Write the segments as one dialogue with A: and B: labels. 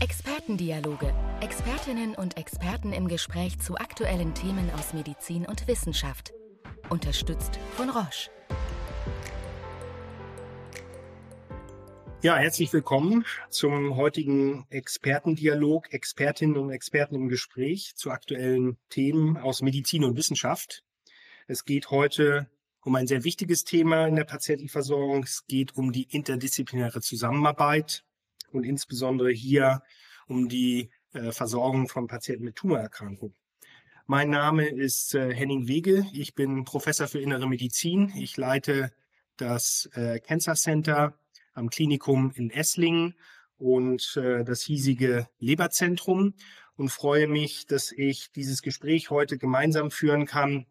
A: Expertendialoge. Expertinnen und Experten im Gespräch zu aktuellen Themen aus Medizin und Wissenschaft. Unterstützt von Roche.
B: Ja, herzlich willkommen zum heutigen Expertendialog, Expertinnen und Experten im Gespräch zu aktuellen Themen aus Medizin und Wissenschaft. Es geht heute um ein sehr wichtiges Thema in der Patientenversorgung. Es geht um die interdisziplinäre Zusammenarbeit und insbesondere hier um die äh, Versorgung von Patienten mit Tumorerkrankungen. Mein Name ist äh, Henning Wege. Ich bin Professor für Innere Medizin. Ich leite das äh, Cancer Center am Klinikum in Esslingen und äh, das hiesige Leberzentrum und freue mich, dass ich dieses Gespräch heute gemeinsam führen kann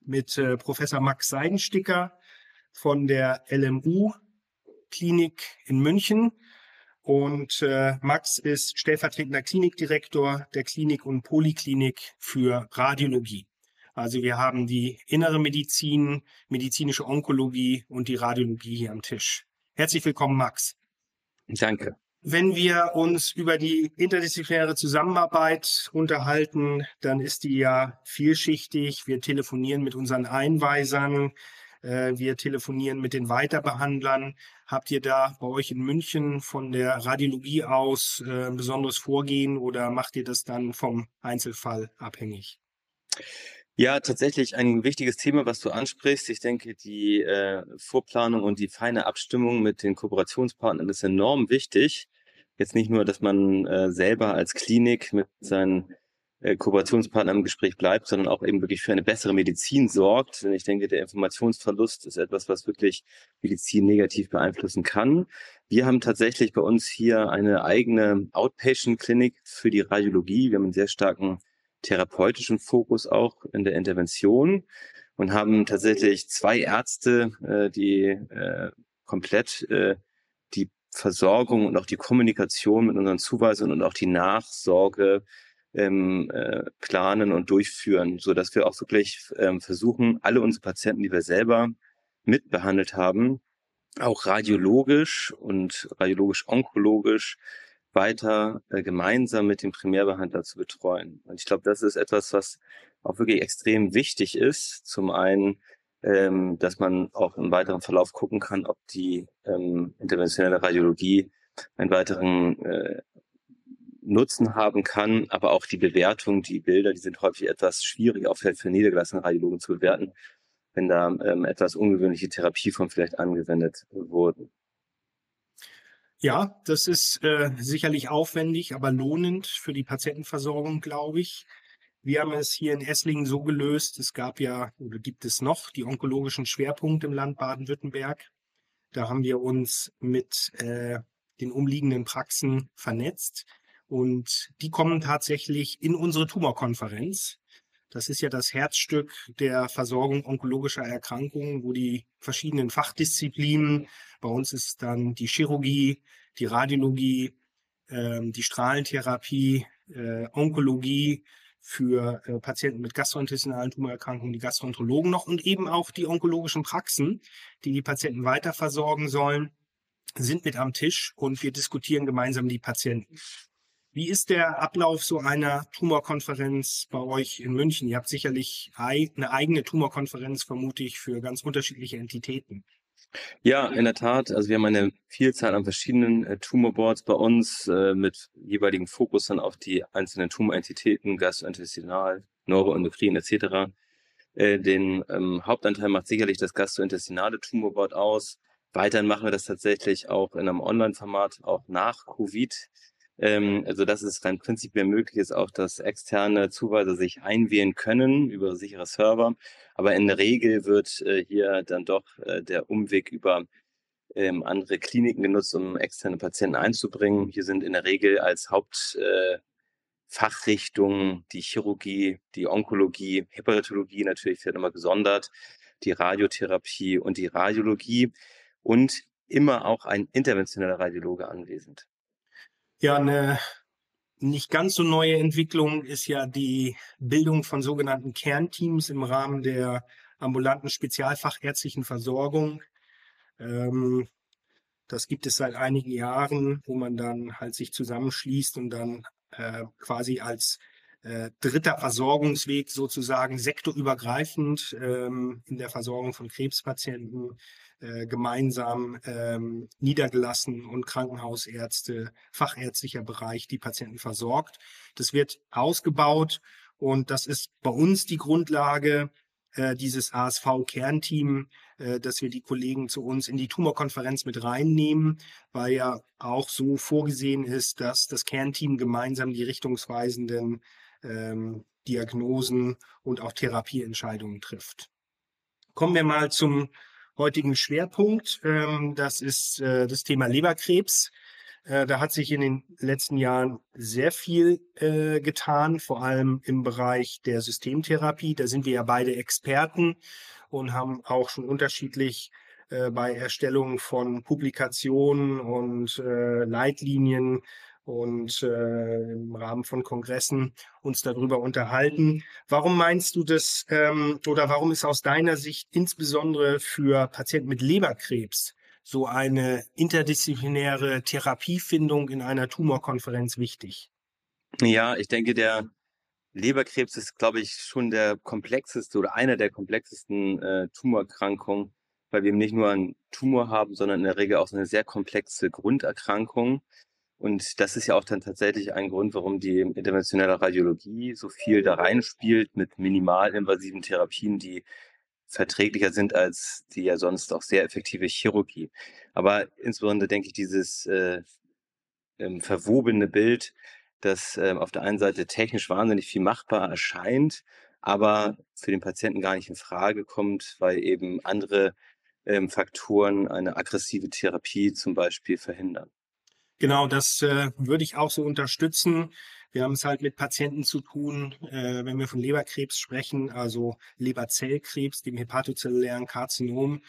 B: mit äh, Professor Max Seidensticker von der LMU Klinik in München. Und äh, Max ist stellvertretender Klinikdirektor der Klinik und Poliklinik für Radiologie. Also wir haben die innere Medizin, medizinische Onkologie und die Radiologie hier am Tisch. Herzlich willkommen, Max.
C: Danke.
B: Wenn wir uns über die interdisziplinäre Zusammenarbeit unterhalten, dann ist die ja vielschichtig. Wir telefonieren mit unseren Einweisern, wir telefonieren mit den Weiterbehandlern. Habt ihr da bei euch in München von der Radiologie aus äh, ein besonderes Vorgehen oder macht ihr das dann vom Einzelfall abhängig?
C: Ja, tatsächlich ein wichtiges Thema, was du ansprichst. Ich denke, die äh, Vorplanung und die feine Abstimmung mit den Kooperationspartnern ist enorm wichtig. Jetzt nicht nur, dass man äh, selber als Klinik mit seinen äh, Kooperationspartner im Gespräch bleibt, sondern auch eben wirklich für eine bessere Medizin sorgt. Denn ich denke, der Informationsverlust ist etwas, was wirklich Medizin negativ beeinflussen kann. Wir haben tatsächlich bei uns hier eine eigene Outpatient-Klinik für die Radiologie. Wir haben einen sehr starken therapeutischen Fokus auch in der Intervention und haben tatsächlich zwei Ärzte, äh, die äh, komplett äh, die Versorgung und auch die Kommunikation mit unseren Zuweisungen und auch die Nachsorge ähm, äh, planen und durchführen, so dass wir auch wirklich ähm, versuchen, alle unsere Patienten, die wir selber mitbehandelt haben, auch radiologisch und radiologisch-onkologisch weiter äh, gemeinsam mit dem Primärbehandler zu betreuen. Und ich glaube, das ist etwas, was auch wirklich extrem wichtig ist. Zum einen ähm, dass man auch im weiteren Verlauf gucken kann, ob die ähm, interventionelle Radiologie einen weiteren äh, Nutzen haben kann, aber auch die Bewertung, die Bilder, die sind häufig etwas schwierig, auch für niedergelassene Radiologen zu bewerten, wenn da ähm, etwas ungewöhnliche Therapieformen vielleicht angewendet wurden.
B: Ja, das ist äh, sicherlich aufwendig, aber lohnend für die Patientenversorgung, glaube ich. Wir haben es hier in Esslingen so gelöst, es gab ja oder gibt es noch die onkologischen Schwerpunkte im Land Baden-Württemberg. Da haben wir uns mit äh, den umliegenden Praxen vernetzt und die kommen tatsächlich in unsere Tumorkonferenz. Das ist ja das Herzstück der Versorgung onkologischer Erkrankungen, wo die verschiedenen Fachdisziplinen, bei uns ist dann die Chirurgie, die Radiologie, ähm, die Strahlentherapie, äh, Onkologie, für äh, Patienten mit gastrointestinalen Tumorerkrankungen, die Gastroenterologen noch und eben auch die onkologischen Praxen, die die Patienten weiter versorgen sollen, sind mit am Tisch und wir diskutieren gemeinsam die Patienten. Wie ist der Ablauf so einer Tumorkonferenz bei euch in München? Ihr habt sicherlich eine eigene Tumorkonferenz, vermute ich, für ganz unterschiedliche Entitäten.
C: Ja, in der Tat. Also wir haben eine Vielzahl an verschiedenen äh, Tumorboards bei uns äh, mit jeweiligen Fokus dann auf die einzelnen Tumorentitäten, gastrointestinal, neuroendokrin etc. Äh, den ähm, Hauptanteil macht sicherlich das gastrointestinale Tumorboard aus. Weiterhin machen wir das tatsächlich auch in einem Online-Format, auch nach Covid. Ähm, also dass es rein prinzipiell möglich ist, auch dass externe Zuweiser sich einwählen können über sichere Server. Aber in der Regel wird äh, hier dann doch äh, der Umweg über ähm, andere Kliniken genutzt, um externe Patienten einzubringen. Hier sind in der Regel als Hauptfachrichtung äh, die Chirurgie, die Onkologie, Hepatologie natürlich wird immer gesondert, die Radiotherapie und die Radiologie und immer auch ein interventioneller Radiologe anwesend.
B: Ja, eine nicht ganz so neue Entwicklung ist ja die Bildung von sogenannten Kernteams im Rahmen der ambulanten spezialfachärztlichen Versorgung. Ähm, Das gibt es seit einigen Jahren, wo man dann halt sich zusammenschließt und dann äh, quasi als äh, dritter Versorgungsweg sozusagen sektorübergreifend ähm, in der Versorgung von Krebspatienten äh, gemeinsam ähm, niedergelassen und Krankenhausärzte, fachärztlicher Bereich die Patienten versorgt. Das wird ausgebaut und das ist bei uns die Grundlage äh, dieses ASV-Kernteam, äh, dass wir die Kollegen zu uns in die Tumorkonferenz mit reinnehmen, weil ja auch so vorgesehen ist, dass das Kernteam gemeinsam die richtungsweisenden ähm, Diagnosen und auch Therapieentscheidungen trifft. Kommen wir mal zum heutigen Schwerpunkt. Ähm, das ist äh, das Thema Leberkrebs. Äh, da hat sich in den letzten Jahren sehr viel äh, getan, vor allem im Bereich der Systemtherapie. Da sind wir ja beide Experten und haben auch schon unterschiedlich bei Erstellung von Publikationen und Leitlinien und äh, im Rahmen von Kongressen uns darüber unterhalten. Warum meinst du das ähm, oder warum ist aus deiner Sicht insbesondere für Patienten mit Leberkrebs so eine interdisziplinäre Therapiefindung in einer Tumorkonferenz wichtig?
C: Ja, ich denke, der Leberkrebs ist, glaube ich, schon der komplexeste oder einer der komplexesten äh, Tumorerkrankungen, weil wir nicht nur einen Tumor haben, sondern in der Regel auch so eine sehr komplexe Grunderkrankung. Und das ist ja auch dann tatsächlich ein Grund, warum die interventionelle Radiologie so viel da reinspielt mit minimalinvasiven Therapien, die verträglicher sind als die ja sonst auch sehr effektive Chirurgie. Aber insbesondere denke ich, dieses äh, ähm, verwobene Bild, das äh, auf der einen Seite technisch wahnsinnig viel machbar erscheint, aber für den Patienten gar nicht in Frage kommt, weil eben andere ähm, Faktoren eine aggressive Therapie zum Beispiel verhindern.
B: Genau, das äh, würde ich auch so unterstützen. Wir haben es halt mit Patienten zu tun, äh, wenn wir von Leberkrebs sprechen, also Leberzellkrebs, dem hepatozellulären Karzinom,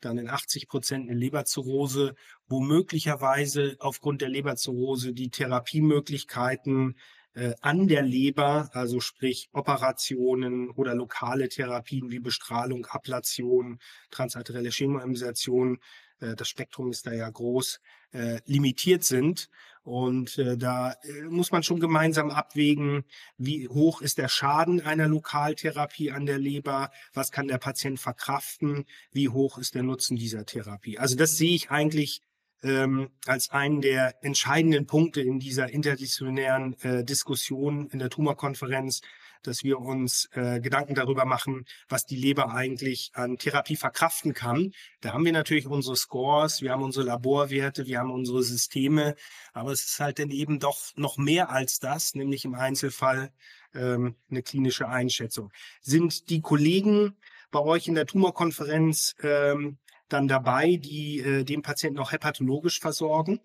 B: dann in 80 Prozent eine Leberzirrhose, wo möglicherweise aufgrund der Leberzirrhose die Therapiemöglichkeiten äh, an der Leber, also sprich Operationen oder lokale Therapien wie Bestrahlung, Ablation, transarterielle Chemoemulsion, äh, das Spektrum ist da ja groß, äh, limitiert sind. Und äh, da äh, muss man schon gemeinsam abwägen, wie hoch ist der Schaden einer Lokaltherapie an der Leber, was kann der Patient verkraften, wie hoch ist der Nutzen dieser Therapie. Also das sehe ich eigentlich ähm, als einen der entscheidenden Punkte in dieser interdisziplinären äh, Diskussion in der Tumorkonferenz, dass wir uns äh, Gedanken darüber machen, was die Leber eigentlich an Therapie verkraften kann. Da haben wir natürlich unsere Scores, wir haben unsere Laborwerte, wir haben unsere Systeme, aber es ist halt dann eben doch noch mehr als das, nämlich im Einzelfall ähm, eine klinische Einschätzung. Sind die Kollegen bei euch in der Tumorkonferenz ähm, dann dabei, die äh, den Patienten auch hepatologisch versorgen?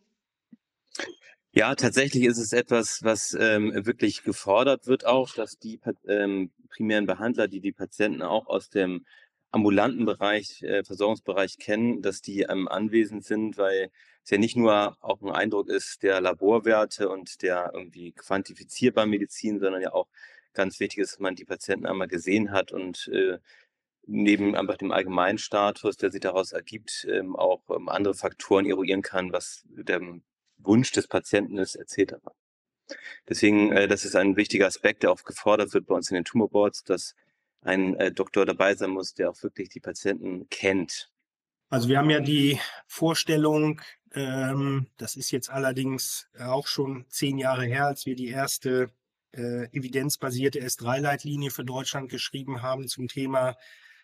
C: Ja, tatsächlich ist es etwas, was ähm, wirklich gefordert wird auch, dass die ähm, primären Behandler, die die Patienten auch aus dem ambulanten Bereich, äh, Versorgungsbereich kennen, dass die ähm, anwesend sind, weil es ja nicht nur auch ein Eindruck ist der Laborwerte und der irgendwie quantifizierbaren Medizin, sondern ja auch ganz wichtig ist, dass man die Patienten einmal gesehen hat und äh, neben einfach dem allgemeinen Status, der sich daraus ergibt, ähm, auch ähm, andere Faktoren eruieren kann, was der Wunsch des Patienten ist, etc. Deswegen, äh, das ist ein wichtiger Aspekt, der auch gefordert wird bei uns in den Tumorboards, dass ein äh, Doktor dabei sein muss, der auch wirklich die Patienten kennt.
B: Also wir haben ja die Vorstellung, ähm, das ist jetzt allerdings auch schon zehn Jahre her, als wir die erste äh, evidenzbasierte S3-Leitlinie für Deutschland geschrieben haben zum Thema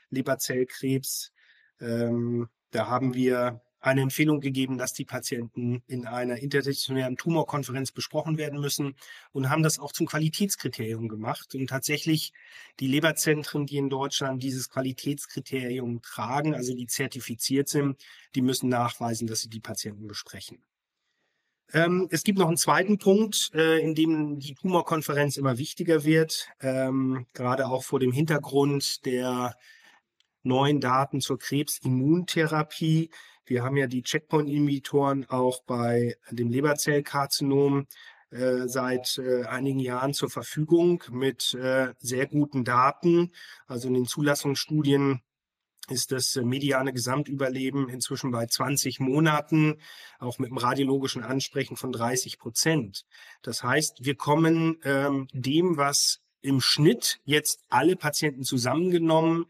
B: Leberzellkrebs. Ähm, da haben wir eine Empfehlung gegeben, dass die Patienten in einer interdisziplinären Tumorkonferenz besprochen werden müssen und haben das auch zum Qualitätskriterium gemacht. Und tatsächlich die Leberzentren, die in Deutschland dieses Qualitätskriterium tragen, also die zertifiziert sind, die müssen nachweisen, dass sie die Patienten besprechen. Ähm, es gibt noch einen zweiten Punkt, äh, in dem die Tumorkonferenz immer wichtiger wird, ähm, gerade auch vor dem Hintergrund der neuen Daten zur Krebsimmuntherapie. Wir haben ja die Checkpoint-Inhibitoren auch bei dem Leberzellkarzinom äh, seit äh, einigen Jahren zur Verfügung mit äh, sehr guten Daten. Also in den Zulassungsstudien ist das mediane Gesamtüberleben inzwischen bei 20 Monaten, auch mit dem radiologischen Ansprechen von 30 Prozent. Das heißt, wir kommen ähm, dem, was im Schnitt jetzt alle Patienten zusammengenommen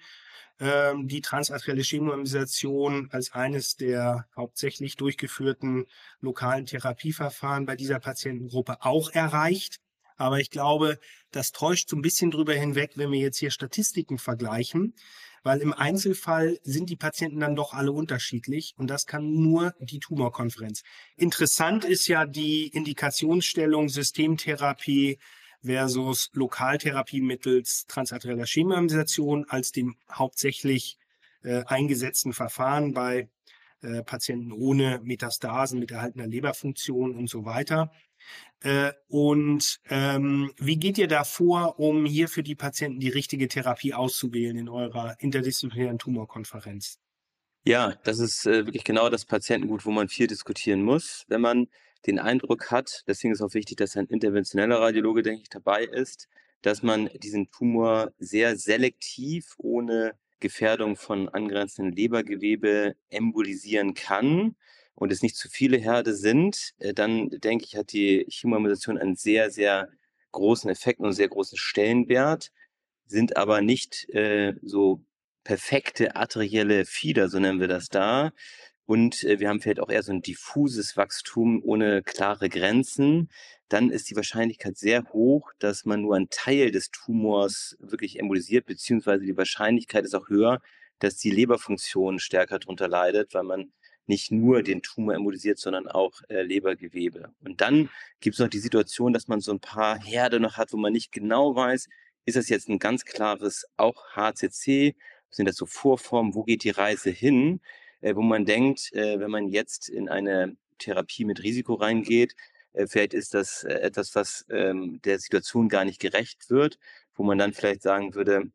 B: ähm, die transarterielle Chemoembolisation als eines der hauptsächlich durchgeführten lokalen Therapieverfahren bei dieser Patientengruppe auch erreicht. Aber ich glaube, das täuscht so ein bisschen drüber hinweg, wenn wir jetzt hier Statistiken vergleichen, weil im Einzelfall sind die Patienten dann doch alle unterschiedlich und das kann nur die Tumorkonferenz. Interessant ist ja die Indikationsstellung Systemtherapie versus Lokaltherapie mittels transarterieller Chemoembolisation als dem hauptsächlich äh, eingesetzten Verfahren bei äh, Patienten ohne Metastasen mit erhaltener Leberfunktion und so weiter. Äh, und ähm, wie geht ihr da vor, um hier für die Patienten die richtige Therapie auszuwählen in eurer interdisziplinären Tumorkonferenz?
C: Ja, das ist äh, wirklich genau das Patientengut, wo man viel diskutieren muss. Wenn man den Eindruck hat, deswegen ist auch wichtig, dass ein interventioneller Radiologe, denke ich, dabei ist, dass man diesen Tumor sehr selektiv ohne Gefährdung von angrenzenden Lebergewebe embolisieren kann und es nicht zu viele Herde sind, äh, dann denke ich, hat die Chemoemulsion einen sehr, sehr großen Effekt und sehr großen Stellenwert, sind aber nicht äh, so perfekte arterielle Fieder, so nennen wir das da, und äh, wir haben vielleicht auch eher so ein diffuses Wachstum ohne klare Grenzen, dann ist die Wahrscheinlichkeit sehr hoch, dass man nur einen Teil des Tumors wirklich embolisiert, beziehungsweise die Wahrscheinlichkeit ist auch höher, dass die Leberfunktion stärker darunter leidet, weil man nicht nur den Tumor embolisiert, sondern auch äh, Lebergewebe. Und dann gibt es noch die Situation, dass man so ein paar Herde noch hat, wo man nicht genau weiß, ist das jetzt ein ganz klares auch HCC, sind das so Vorformen, wo geht die Reise hin? Äh, wo man denkt, äh, wenn man jetzt in eine Therapie mit Risiko reingeht, äh, vielleicht ist das äh, etwas, was ähm, der Situation gar nicht gerecht wird, wo man dann vielleicht sagen würde,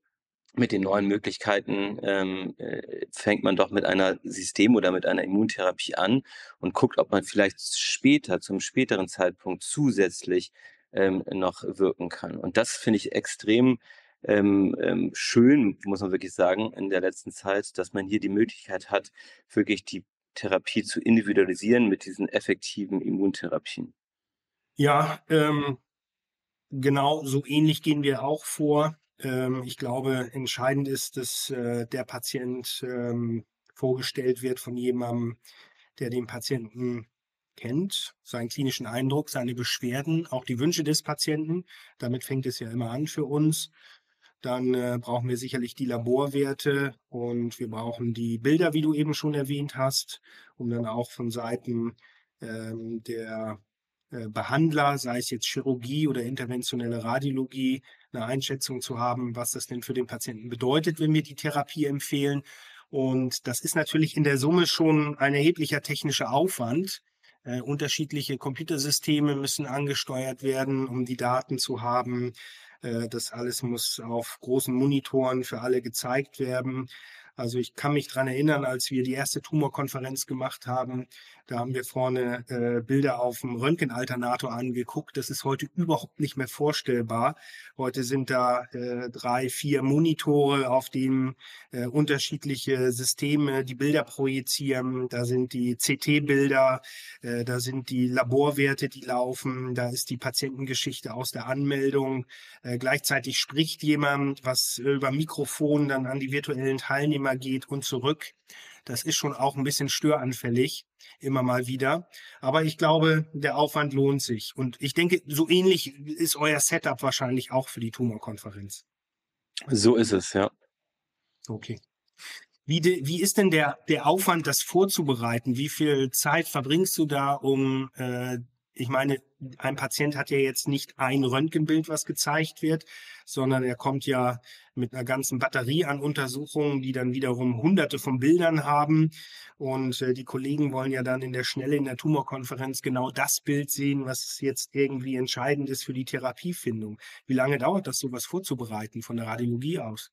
C: mit den neuen Möglichkeiten ähm, äh, fängt man doch mit einer System- oder mit einer Immuntherapie an und guckt, ob man vielleicht später, zum späteren Zeitpunkt zusätzlich ähm, noch wirken kann. Und das finde ich extrem ähm, ähm, schön, muss man wirklich sagen, in der letzten Zeit, dass man hier die Möglichkeit hat, wirklich die Therapie zu individualisieren mit diesen effektiven Immuntherapien.
B: Ja, ähm, genau so ähnlich gehen wir auch vor. Ähm, ich glaube, entscheidend ist, dass äh, der Patient ähm, vorgestellt wird von jemandem, der den Patienten kennt, seinen klinischen Eindruck, seine Beschwerden, auch die Wünsche des Patienten. Damit fängt es ja immer an für uns. Dann äh, brauchen wir sicherlich die Laborwerte und wir brauchen die Bilder, wie du eben schon erwähnt hast, um dann auch von Seiten ähm, der äh, Behandler, sei es jetzt Chirurgie oder interventionelle Radiologie, eine Einschätzung zu haben, was das denn für den Patienten bedeutet, wenn wir die Therapie empfehlen. Und das ist natürlich in der Summe schon ein erheblicher technischer Aufwand. Äh, unterschiedliche Computersysteme müssen angesteuert werden, um die Daten zu haben. Äh, das alles muss auf großen Monitoren für alle gezeigt werden. Also ich kann mich dran erinnern, als wir die erste Tumorkonferenz gemacht haben, da haben wir vorne äh, Bilder auf dem Röntgenalternator angeguckt. Das ist heute überhaupt nicht mehr vorstellbar. Heute sind da äh, drei, vier Monitore, auf denen äh, unterschiedliche Systeme die Bilder projizieren. Da sind die CT-Bilder, äh, da sind die Laborwerte, die laufen, da ist die Patientengeschichte aus der Anmeldung. Äh, gleichzeitig spricht jemand, was über Mikrofon dann an die virtuellen Teilnehmer geht und zurück. Das ist schon auch ein bisschen störanfällig, immer mal wieder. Aber ich glaube, der Aufwand lohnt sich. Und ich denke, so ähnlich ist euer Setup wahrscheinlich auch für die Tumorkonferenz.
C: So ist es, ja.
B: Okay. Wie, de, wie ist denn der, der Aufwand, das vorzubereiten? Wie viel Zeit verbringst du da, um äh, ich meine, ein Patient hat ja jetzt nicht ein Röntgenbild, was gezeigt wird, sondern er kommt ja mit einer ganzen Batterie an Untersuchungen, die dann wiederum hunderte von Bildern haben. Und äh, die Kollegen wollen ja dann in der Schnelle in der Tumorkonferenz genau das Bild sehen, was jetzt irgendwie entscheidend ist für die Therapiefindung. Wie lange dauert das, sowas vorzubereiten von der Radiologie aus?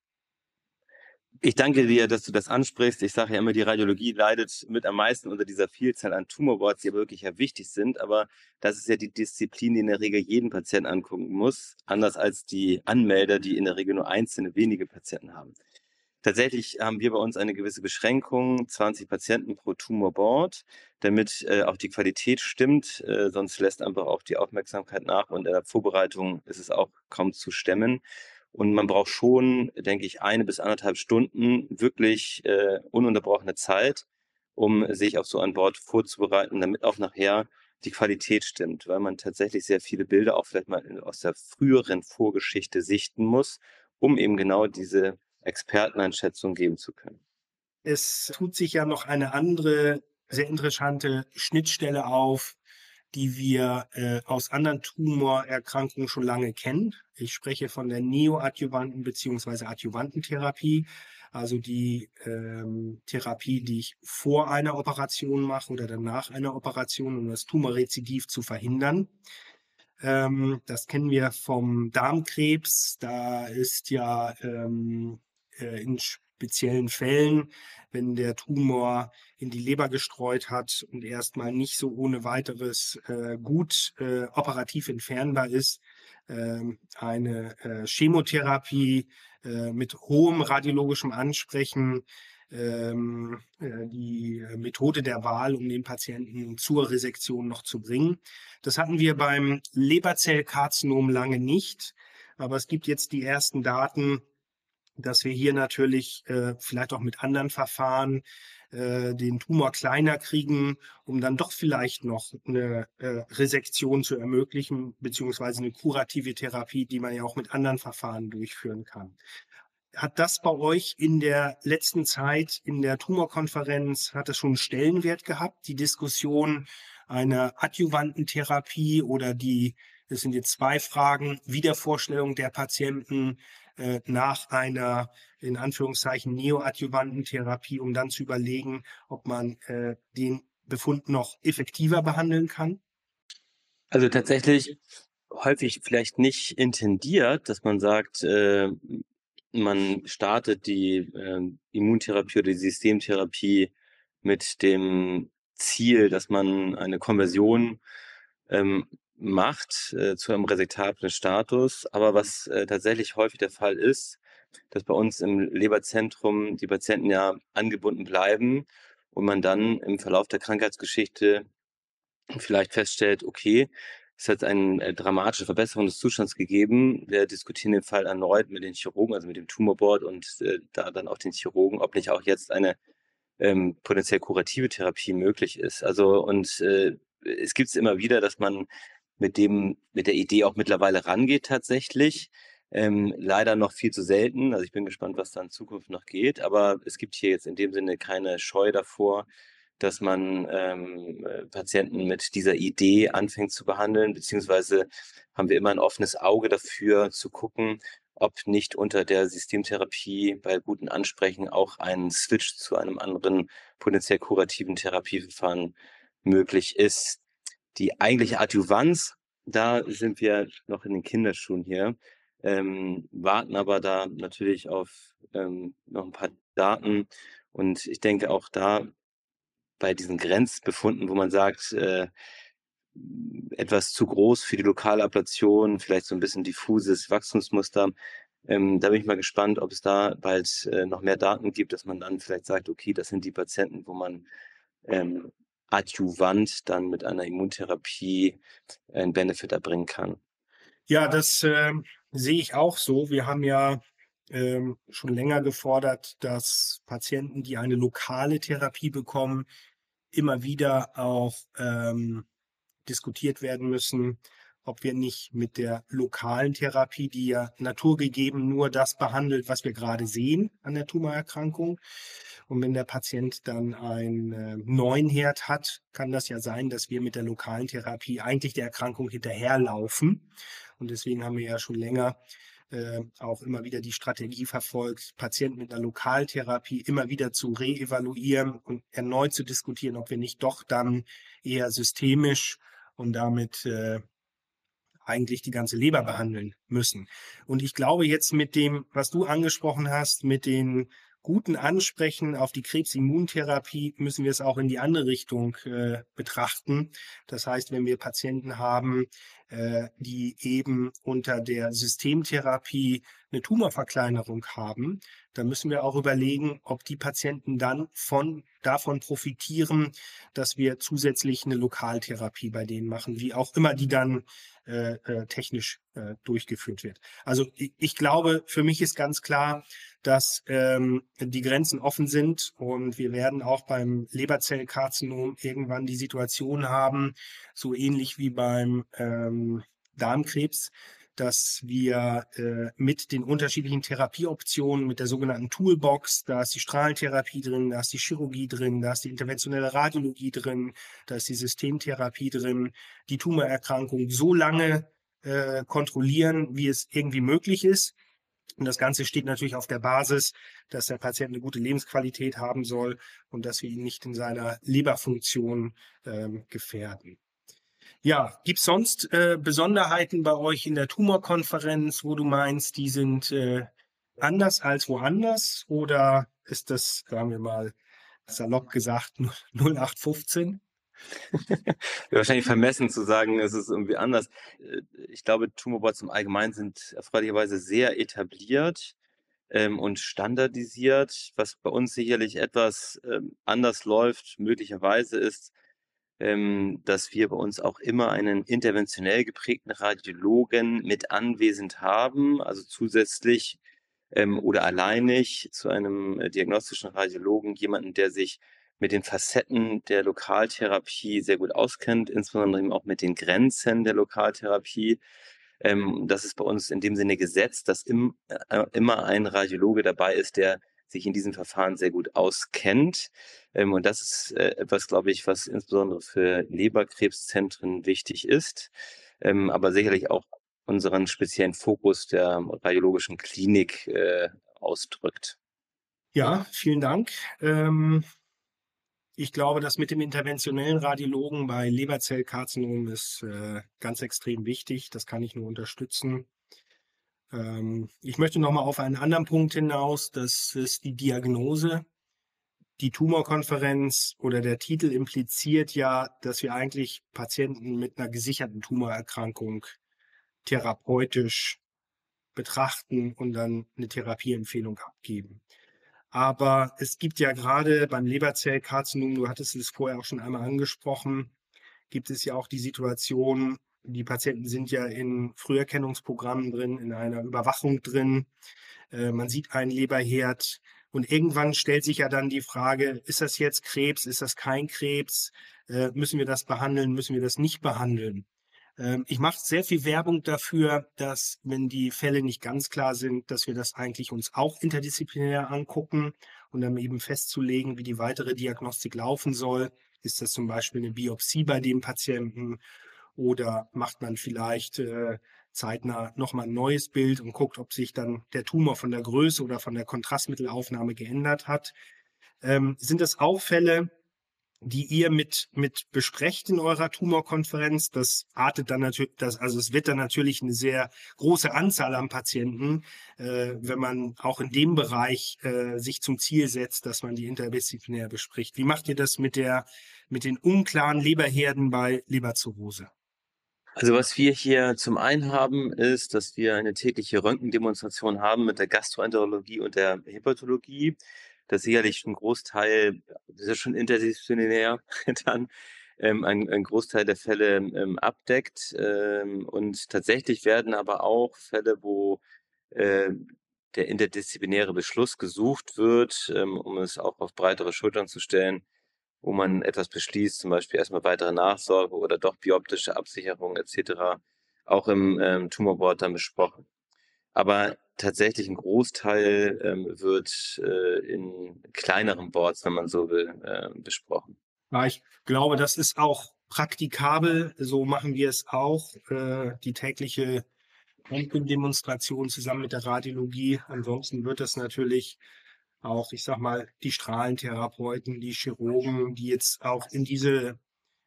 C: Ich danke dir, dass du das ansprichst. Ich sage ja immer, die Radiologie leidet mit am meisten unter dieser Vielzahl an Tumorboards, die aber wirklich ja wichtig sind. Aber das ist ja die Disziplin, die in der Regel jeden Patienten angucken muss, anders als die Anmelder, die in der Regel nur einzelne wenige Patienten haben. Tatsächlich haben wir bei uns eine gewisse Beschränkung, 20 Patienten pro Tumorboard, damit äh, auch die Qualität stimmt. Äh, sonst lässt einfach auch die Aufmerksamkeit nach und in der Vorbereitung ist es auch kaum zu stemmen. Und man braucht schon, denke ich, eine bis anderthalb Stunden wirklich äh, ununterbrochene Zeit, um sich auf so ein Board vorzubereiten, damit auch nachher die Qualität stimmt, weil man tatsächlich sehr viele Bilder auch vielleicht mal aus der früheren Vorgeschichte sichten muss, um eben genau diese Experteneinschätzung geben zu können.
B: Es tut sich ja noch eine andere sehr interessante Schnittstelle auf, die wir äh, aus anderen Tumorerkrankungen schon lange kennen. Ich spreche von der neoadjuvanten bzw. Adjuvantentherapie, also die ähm, Therapie, die ich vor einer Operation mache oder danach einer Operation, um das Tumorrezidiv zu verhindern. Ähm, das kennen wir vom Darmkrebs. Da ist ja ähm, äh, in speziellen Fällen, wenn der Tumor in die Leber gestreut hat und erstmal nicht so ohne weiteres äh, gut äh, operativ entfernbar ist, äh, eine äh, Chemotherapie äh, mit hohem radiologischem Ansprechen ähm, äh, die Methode der Wahl, um den Patienten zur Resektion noch zu bringen. Das hatten wir beim Leberzellkarzinom lange nicht, aber es gibt jetzt die ersten Daten, dass wir hier natürlich äh, vielleicht auch mit anderen Verfahren äh, den Tumor kleiner kriegen, um dann doch vielleicht noch eine äh, Resektion zu ermöglichen, beziehungsweise eine kurative Therapie, die man ja auch mit anderen Verfahren durchführen kann. Hat das bei euch in der letzten Zeit in der Tumorkonferenz, hat das schon einen Stellenwert gehabt, die Diskussion einer adjuvanten Therapie oder die, das sind jetzt zwei Fragen, Wiedervorstellung der Patienten äh, nach einer in Anführungszeichen neoadjuvanten Therapie, um dann zu überlegen, ob man äh, den Befund noch effektiver behandeln kann?
C: Also tatsächlich häufig vielleicht nicht intendiert, dass man sagt, äh, man startet die äh, Immuntherapie oder die Systemtherapie mit dem Ziel, dass man eine Konversion ähm, macht äh, zu einem resektablen Status. Aber was äh, tatsächlich häufig der Fall ist, dass bei uns im Leberzentrum die Patienten ja angebunden bleiben und man dann im Verlauf der Krankheitsgeschichte vielleicht feststellt, okay, es hat eine äh, dramatische Verbesserung des Zustands gegeben. Wir diskutieren den Fall erneut mit den Chirurgen, also mit dem Tumorboard und äh, da dann auch den Chirurgen, ob nicht auch jetzt eine ähm, potenziell kurative Therapie möglich ist. Also und äh, es gibt es immer wieder, dass man mit dem, mit der Idee auch mittlerweile rangeht tatsächlich. Ähm, leider noch viel zu selten. Also ich bin gespannt, was da in Zukunft noch geht. Aber es gibt hier jetzt in dem Sinne keine Scheu davor, dass man ähm, äh, Patienten mit dieser Idee anfängt zu behandeln, beziehungsweise haben wir immer ein offenes Auge dafür zu gucken, ob nicht unter der Systemtherapie bei guten Ansprechen auch ein Switch zu einem anderen potenziell kurativen Therapieverfahren möglich ist. Die eigentliche Adjuvanz, da sind wir noch in den Kinderschuhen hier, ähm, warten aber da natürlich auf ähm, noch ein paar Daten. Und ich denke auch da bei diesen Grenzbefunden, wo man sagt, äh, etwas zu groß für die lokale Ablation, vielleicht so ein bisschen diffuses Wachstumsmuster. Ähm, da bin ich mal gespannt, ob es da bald äh, noch mehr Daten gibt, dass man dann vielleicht sagt, okay, das sind die Patienten, wo man ähm, adjuvant dann mit einer Immuntherapie einen Benefit erbringen kann.
B: Ja, das äh, sehe ich auch so. Wir haben ja ähm, schon länger gefordert, dass Patienten, die eine lokale Therapie bekommen, immer wieder auch ähm, diskutiert werden müssen, ob wir nicht mit der lokalen Therapie, die ja naturgegeben nur das behandelt, was wir gerade sehen an der Tumorerkrankung. Und wenn der Patient dann einen äh, neuen Herd hat, kann das ja sein, dass wir mit der lokalen Therapie eigentlich der Erkrankung hinterherlaufen. Und deswegen haben wir ja schon länger äh, auch immer wieder die Strategie verfolgt, Patienten mit einer Lokaltherapie immer wieder zu reevaluieren und erneut zu diskutieren, ob wir nicht doch dann eher systemisch und damit äh, eigentlich die ganze Leber behandeln müssen. Und ich glaube jetzt mit dem, was du angesprochen hast, mit den guten Ansprechen auf die Krebsimmuntherapie müssen wir es auch in die andere Richtung äh, betrachten. Das heißt, wenn wir Patienten haben, äh, die eben unter der Systemtherapie eine Tumorverkleinerung haben, dann müssen wir auch überlegen, ob die Patienten dann von, davon profitieren, dass wir zusätzlich eine Lokaltherapie bei denen machen, wie auch immer die dann äh, äh, technisch äh, durchgeführt wird. Also ich, ich, glaube, für mich ist ganz klar, dass ähm, die Grenzen offen sind und wir werden auch beim Leberzellkarzinom irgendwann die Situation haben, so ähnlich wie beim ähm, Darmkrebs, dass wir äh, mit den unterschiedlichen Therapieoptionen, mit der sogenannten Toolbox, da ist die Strahlentherapie drin, da ist die Chirurgie drin, da ist die interventionelle Radiologie drin, da ist die Systemtherapie drin, die Tumorerkrankung so lange äh, kontrollieren, wie es irgendwie möglich ist. Und das Ganze steht natürlich auf der Basis, dass der Patient eine gute Lebensqualität haben soll und dass wir ihn nicht in seiner Leberfunktion ähm, gefährden. Ja, gibt's sonst äh, Besonderheiten bei euch in der Tumorkonferenz, wo du meinst, die sind äh, anders als woanders? Oder ist das, sagen wir mal, salopp gesagt, 0815?
C: Wäre wahrscheinlich vermessen zu sagen, es ist irgendwie anders. Äh, ich glaube, Tumorboards im Allgemeinen sind erfreulicherweise sehr etabliert ähm, und standardisiert. Was bei uns sicherlich etwas ähm, anders läuft, möglicherweise ist, ähm, dass wir bei uns auch immer einen interventionell geprägten Radiologen mit anwesend haben, also zusätzlich ähm, oder alleinig zu einem äh, diagnostischen Radiologen jemanden, der sich mit den Facetten der Lokaltherapie sehr gut auskennt, insbesondere eben auch mit den Grenzen der Lokaltherapie. Ähm, das ist bei uns in dem Sinne gesetzt, dass im, äh, immer ein Radiologe dabei ist, der sich in diesem Verfahren sehr gut auskennt. Ähm, und das ist äh, etwas, glaube ich, was insbesondere für Leberkrebszentren wichtig ist, ähm, aber sicherlich auch unseren speziellen Fokus der radiologischen Klinik äh, ausdrückt.
B: Ja, vielen Dank. Ähm, ich glaube, das mit dem interventionellen Radiologen bei Leberzellkarzinom ist äh, ganz extrem wichtig. Das kann ich nur unterstützen. Ähm, ich möchte nochmal auf einen anderen Punkt hinaus, das ist die Diagnose. Die Tumorkonferenz oder der Titel impliziert ja, dass wir eigentlich Patienten mit einer gesicherten Tumorerkrankung therapeutisch betrachten und dann eine Therapieempfehlung abgeben. Aber es gibt ja gerade beim Leberzellkarzinom, du hattest es vorher auch schon einmal angesprochen, gibt es ja auch die Situation, die Patienten sind ja in Früherkennungsprogrammen drin, in einer Überwachung drin. Äh, man sieht einen Leberherd. Und irgendwann stellt sich ja dann die Frage, ist das jetzt Krebs, ist das kein Krebs? Äh, müssen wir das behandeln, müssen wir das nicht behandeln? Ähm, ich mache sehr viel Werbung dafür, dass, wenn die Fälle nicht ganz klar sind, dass wir das eigentlich uns auch interdisziplinär angucken und dann eben festzulegen, wie die weitere Diagnostik laufen soll. Ist das zum Beispiel eine Biopsie bei dem Patienten oder macht man vielleicht äh, zeitnah nochmal ein neues Bild und guckt, ob sich dann der Tumor von der Größe oder von der Kontrastmittelaufnahme geändert hat. Ähm, sind das auch Fälle, die ihr mit, mit besprecht in eurer Tumorkonferenz. Das artet dann natürlich, das, also es wird dann natürlich eine sehr große Anzahl an Patienten, äh, wenn man auch in dem Bereich äh, sich zum Ziel setzt, dass man die interdisziplinär bespricht. Wie macht ihr das mit der, mit den unklaren Leberherden bei Leberzirrhose?
C: Also was wir hier zum einen haben, ist, dass wir eine tägliche Röntgendemonstration haben mit der Gastroenterologie und der Hepatologie. Das ist sicherlich ein Großteil, das ist schon interdisziplinär, dann ähm, ein, ein, Großteil der Fälle ähm, abdeckt. Ähm, und tatsächlich werden aber auch Fälle, wo äh, der interdisziplinäre Beschluss gesucht wird, ähm, um es auch auf breitere Schultern zu stellen, wo man etwas beschließt, zum Beispiel erstmal weitere Nachsorge oder doch bioptische Absicherung etc., auch im ähm, Tumorboard dann besprochen. Aber tatsächlich ein Großteil ähm, wird äh, in kleineren Boards, wenn man so will, äh, besprochen.
B: Ja, ich glaube, das ist auch praktikabel. So machen wir es auch. Äh, die tägliche Röntgendemonstration zusammen mit der Radiologie. Ansonsten wird das natürlich auch, ich sag mal, die Strahlentherapeuten, die Chirurgen, die jetzt auch in diese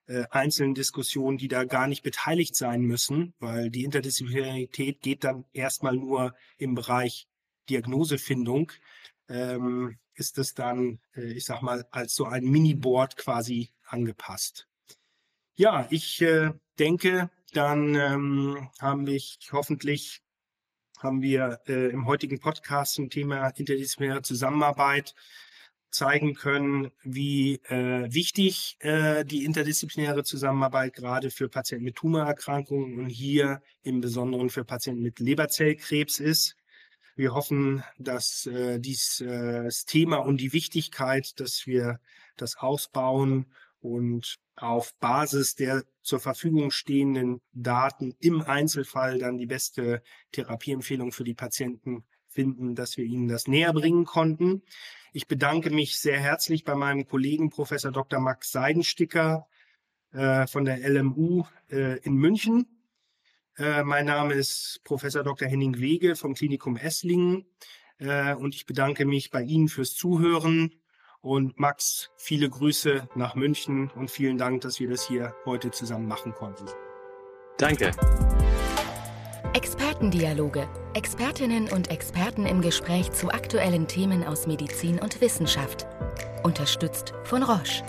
B: äh, einzelnen Diskussionen, die da gar nicht beteiligt sein müssen, weil die Interdisziplinarität geht dann erstmal nur im Bereich Diagnosefindung, ähm, ist es dann, äh, ich sag mal, als so ein Mini-Board quasi angepasst. Ja, ich äh, denke, dann ähm, haben wir hoffentlich haben wir äh, im heutigen Podcast zum Thema interdisziplinäre Zusammenarbeit zeigen können, wie äh, wichtig äh, die interdisziplinäre Zusammenarbeit gerade für Patienten mit Tumorerkrankungen und hier im Besonderen für Patienten mit Leberzellkrebs ist. Wir hoffen, dass äh, dies, äh, Thema und die Wichtigkeit, dass wir das ausbauen und auf Basis der zur Verfügung stehenden Daten im Einzelfall dann die beste Therapieempfehlung für die Patienten finden, dass wir Ihnen das näher bringen konnten. Ich bedanke mich sehr herzlich bei meinem Kollegen Professor Dr. Max Seidensticker äh, von der LMU äh, in München. Äh, mein Name ist Professor Dr. Henning Wege vom Klinikum Esslingen und ich bedanke mich bei Ihnen fürs Zuhören. Und Max, viele Grüße nach München und vielen Dank, dass wir das hier heute zusammen machen konnten.
C: Danke.
A: Expertendialoge. Expertinnen und Experten im Gespräch zu aktuellen Themen aus Medizin und Wissenschaft. Unterstützt von Roche.